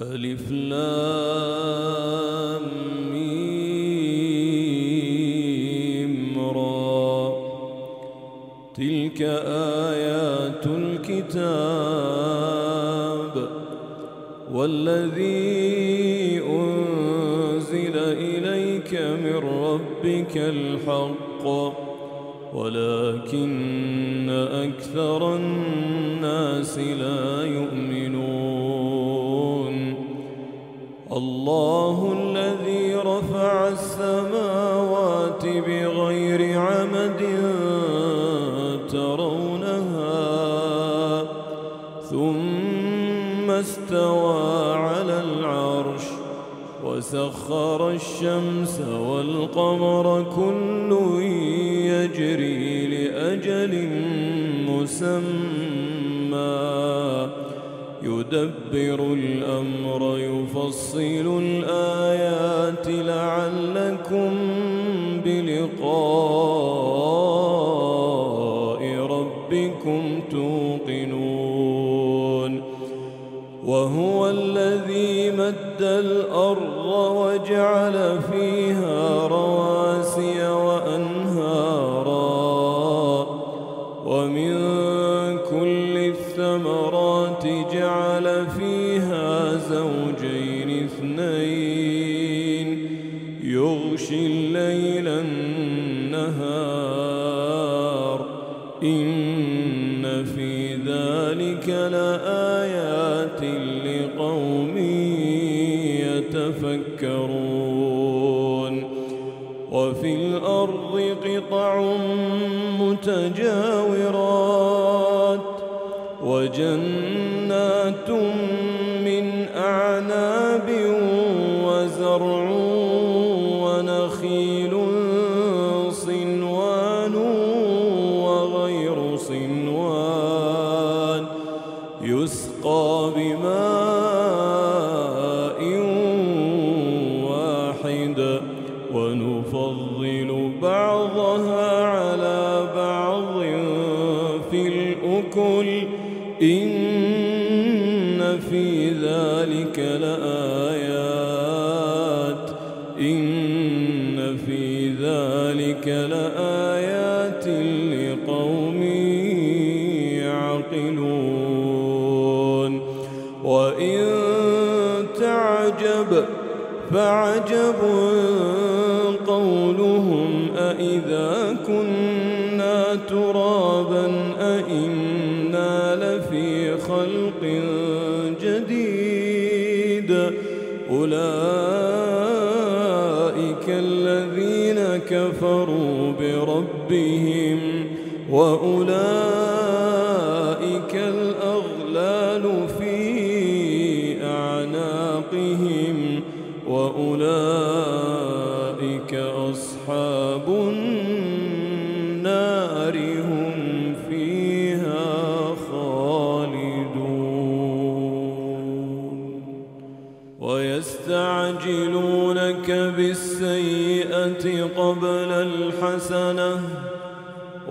ألف لام ميم را. تلك آيات الكتاب والذي أنزل إليك من ربك الحق ولكن أكثر الناس لا على العرش وسخر الشمس والقمر كل يجري لأجل مسمى. يدبر الأمر يفصل الآيات لعلكم بلقاء. مد الأرض وجعل فيها رواسي وأنهارا ومن كل الثمرات جعل فيها زوجين. ونفضل بعضها على بعض في الأكل. إن في ذلك لآيات. إن في ذلك لآيات لقوم يعقلون. وإن تعجب فعجب لفي خلق جديد. أولئك الذين كفروا بربهم وأولئك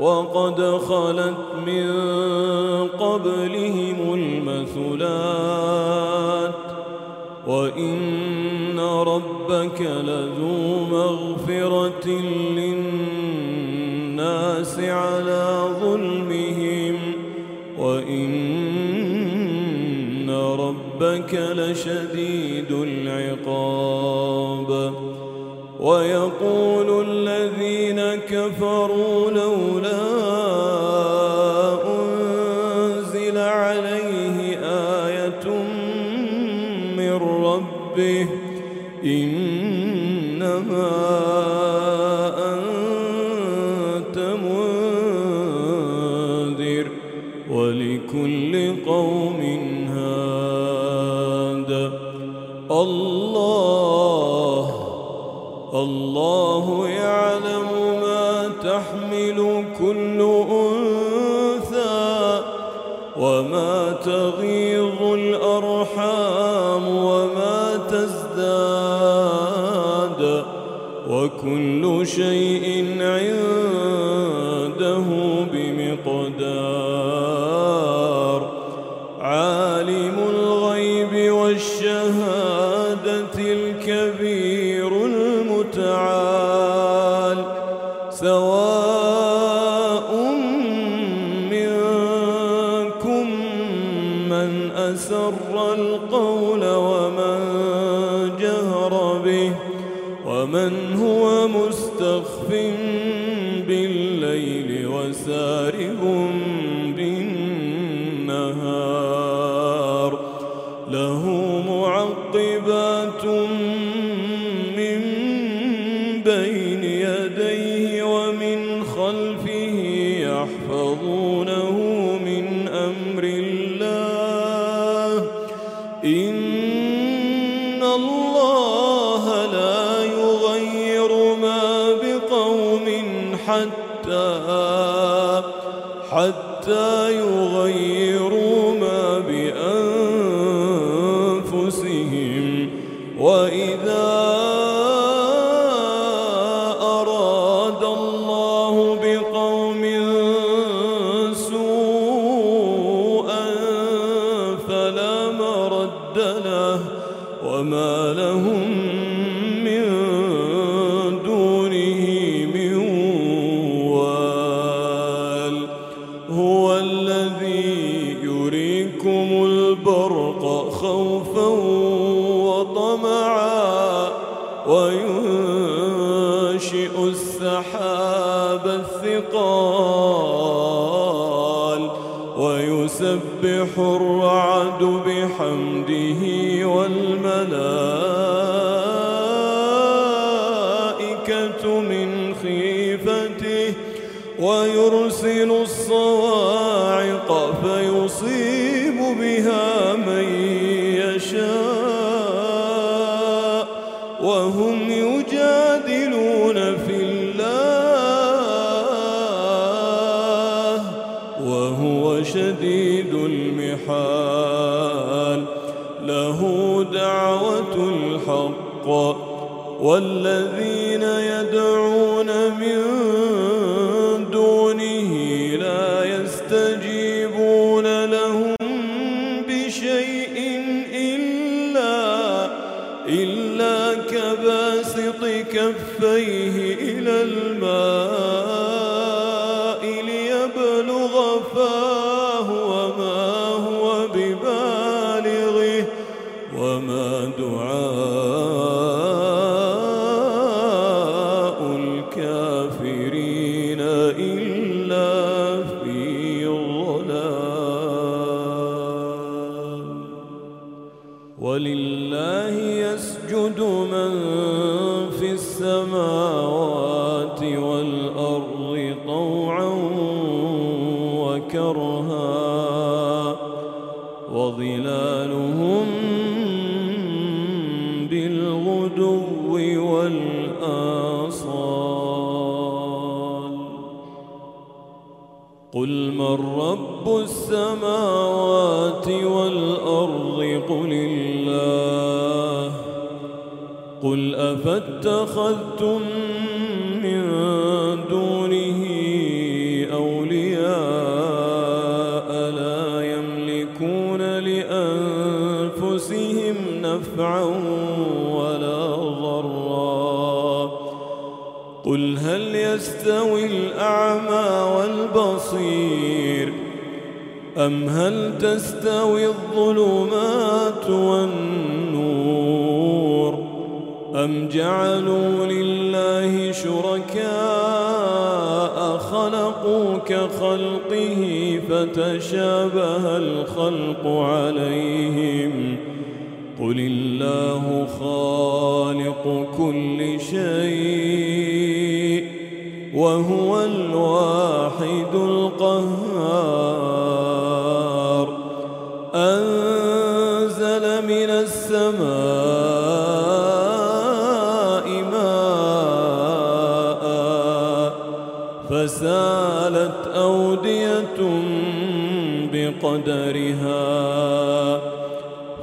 وقد خلت من قبلهم المثلات وإن ربك لذو مغفرة للناس على ظلمهم وإن ربك لشديد العقاب. ويقول الله. الله يعلم ما تحمل كل أنثى وما تغيظ الأرحام وما تزداد. وكل شيء القول ومن جهر به ومن هو مستخف بالليل وسارب بحمده والملائكة من خيفته ويرسل الصواعق فيصيب والذين يدعون من دونه لا يستجيبون لهم بشيء إلا إلا كباسط كفيه إلى الماء. وظلالهم بالغدو والآصال. قل من رب السماوات والأرض؟ قل الله. قل أفاتخذتم ولا ضرا. قل هل يستوي الأعمى والبصير؟ أم هل تستوي الظلمات والنور؟ أم جعلوا لله شركاء خلقوا كخلقه فتشابه الخلق عليهم قل الله خالق كل شيء وهو الواحد القهار. أنزل من السماء ماء فسالت أودية بقدرها.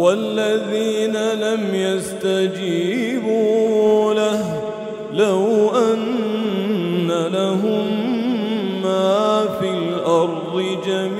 والذين لم يستجيبوا له لو أن لهم ما في الأرض جميعا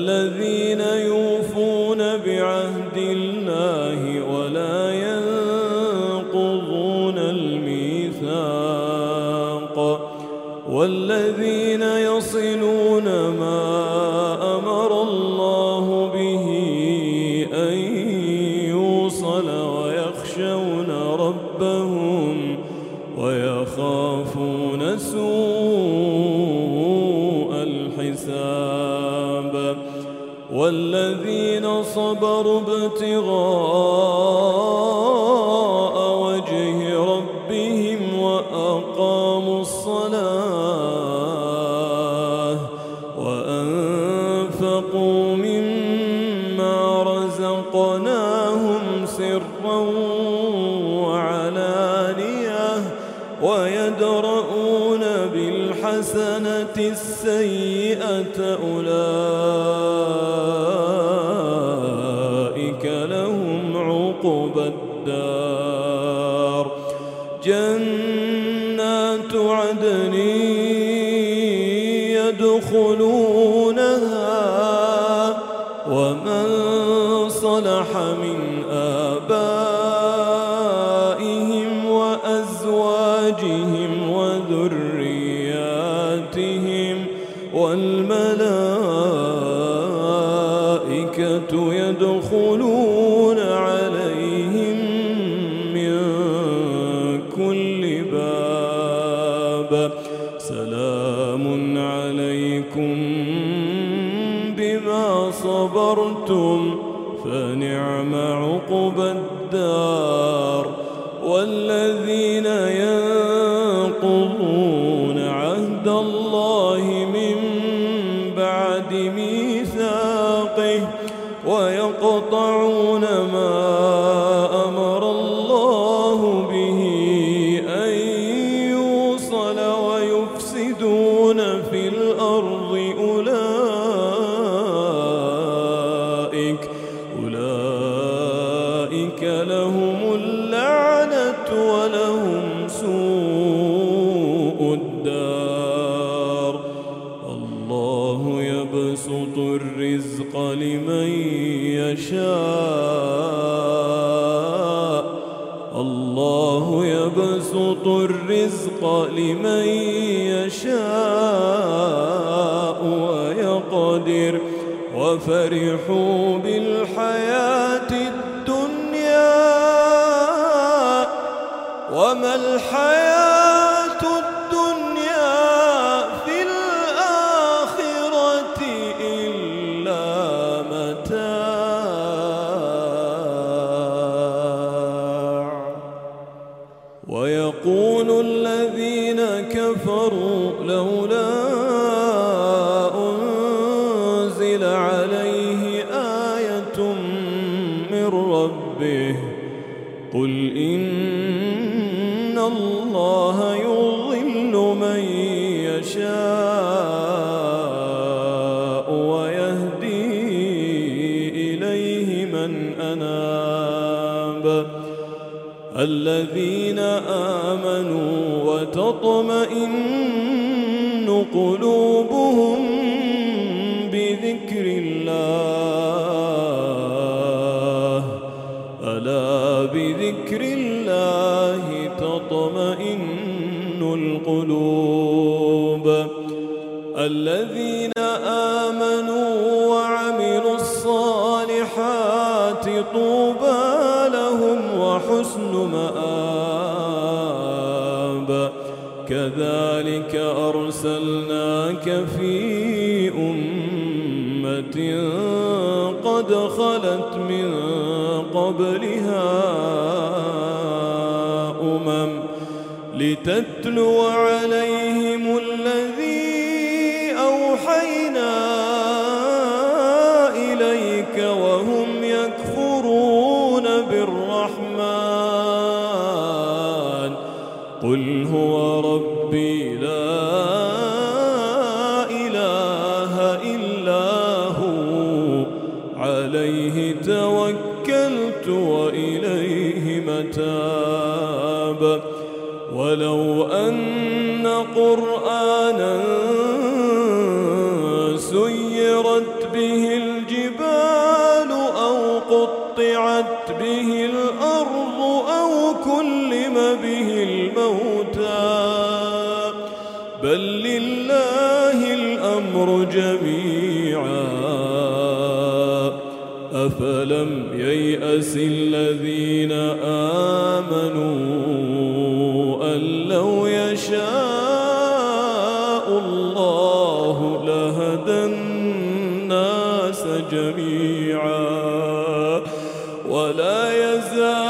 الذين يوفون بعهد الله ولا ينقضون الميثاق والذين يصلون ما أمر الله والذين صبروا ابتغاء بالحسنة السيئة أولئك سلام عليكم بما صبرتم فنعم عقبى الدار. الرزق لمن يشاء. الله يبسط الرزق لمن لولا أنزل عليه آية من ربه قل إن الله يضل من يشاء ويهدي إليه من أناب الذين آمنوا وتطمئن قلوبهم بذكر الله. ألا بذكر الله تطمئن القلوب. الذين آمنوا وعملوا الصالحات طوبى أرسلناك في أمة قد خلت من قبلها أمم لتتلو عليهم الأمر جميعا. أفلم ييأس الذين آمنوا أن لو يشاء الله لهدى الناس جميعا. ولا يزال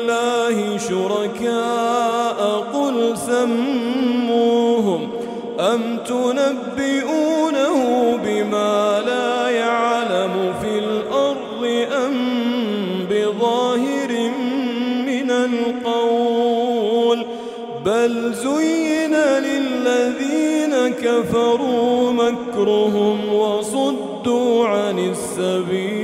شركاء قل سموهم أم تنبئونه بما لا يعلم في الأرض أم بظاهر من القول بل زين للذين كفروا مكرهم وصدوا عن السبيل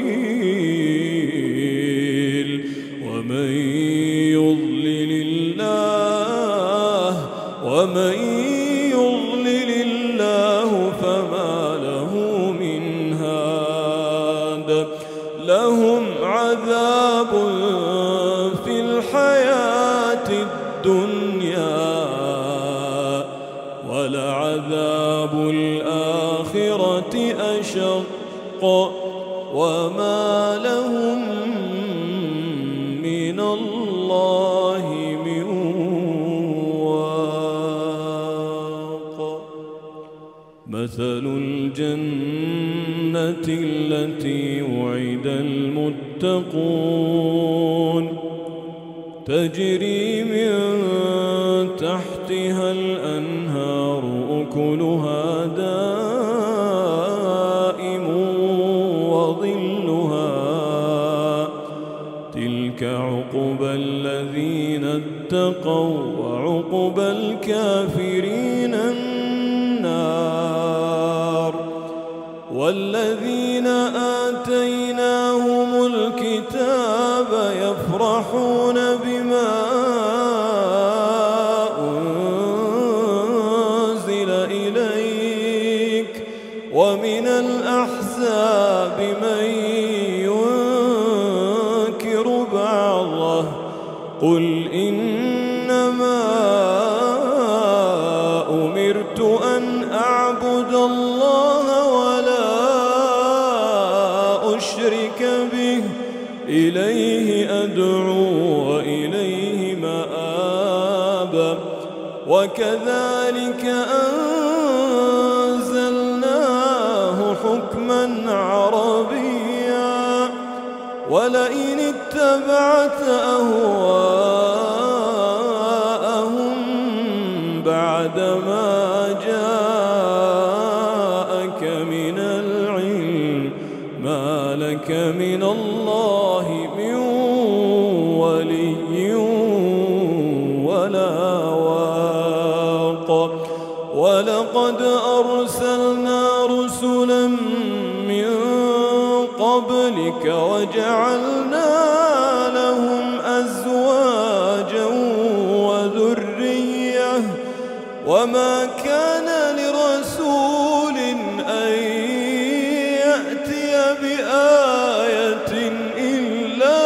المتقون تجري من تحتها الأنهار أكلها دائم وظلها. تلك عقبى الذين اتقوا وعقبى الكافرين. بعدما جاءك من العلم ما لك من الله من ولي ولا واق. ولقد أرسلنا رسلا من قبلك وجعلنا وما كان لرسول أن يأتي بآية إلا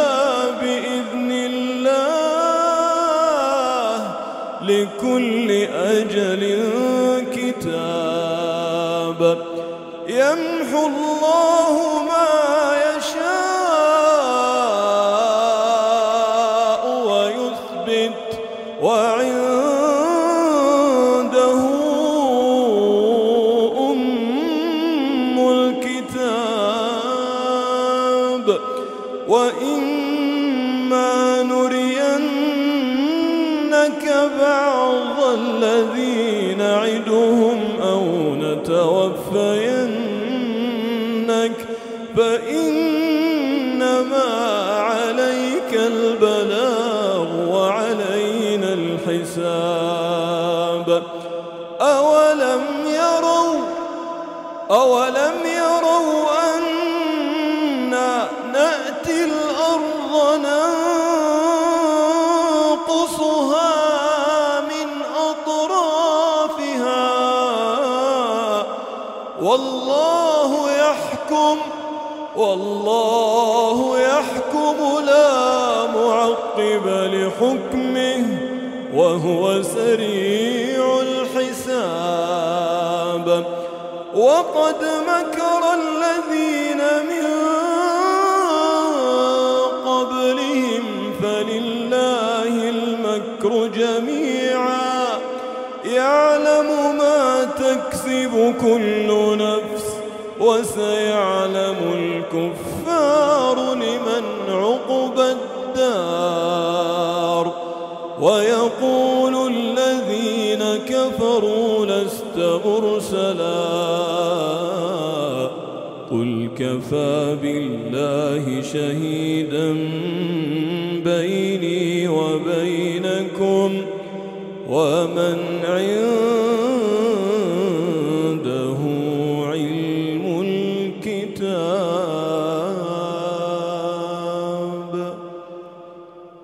بإذن الله لكل أجل كتاب. يمحو الله ما الحساب أولم يروا أولم يروا أنا نأتي الأرض ننقصها من أطرافها والله يحكم والله يحكم لا معقب لحكمه وهو سريع الحساب. وقد مكر الذين من قبلهم فلله المكر جميعا. يعلم ما تكسب كل نفس وسيعلم الكفار لمن عقبى الدار. ويقول الذين كفروا لست مرسلا. قل كفى بالله شهيدا بيني وبينكم ومن عند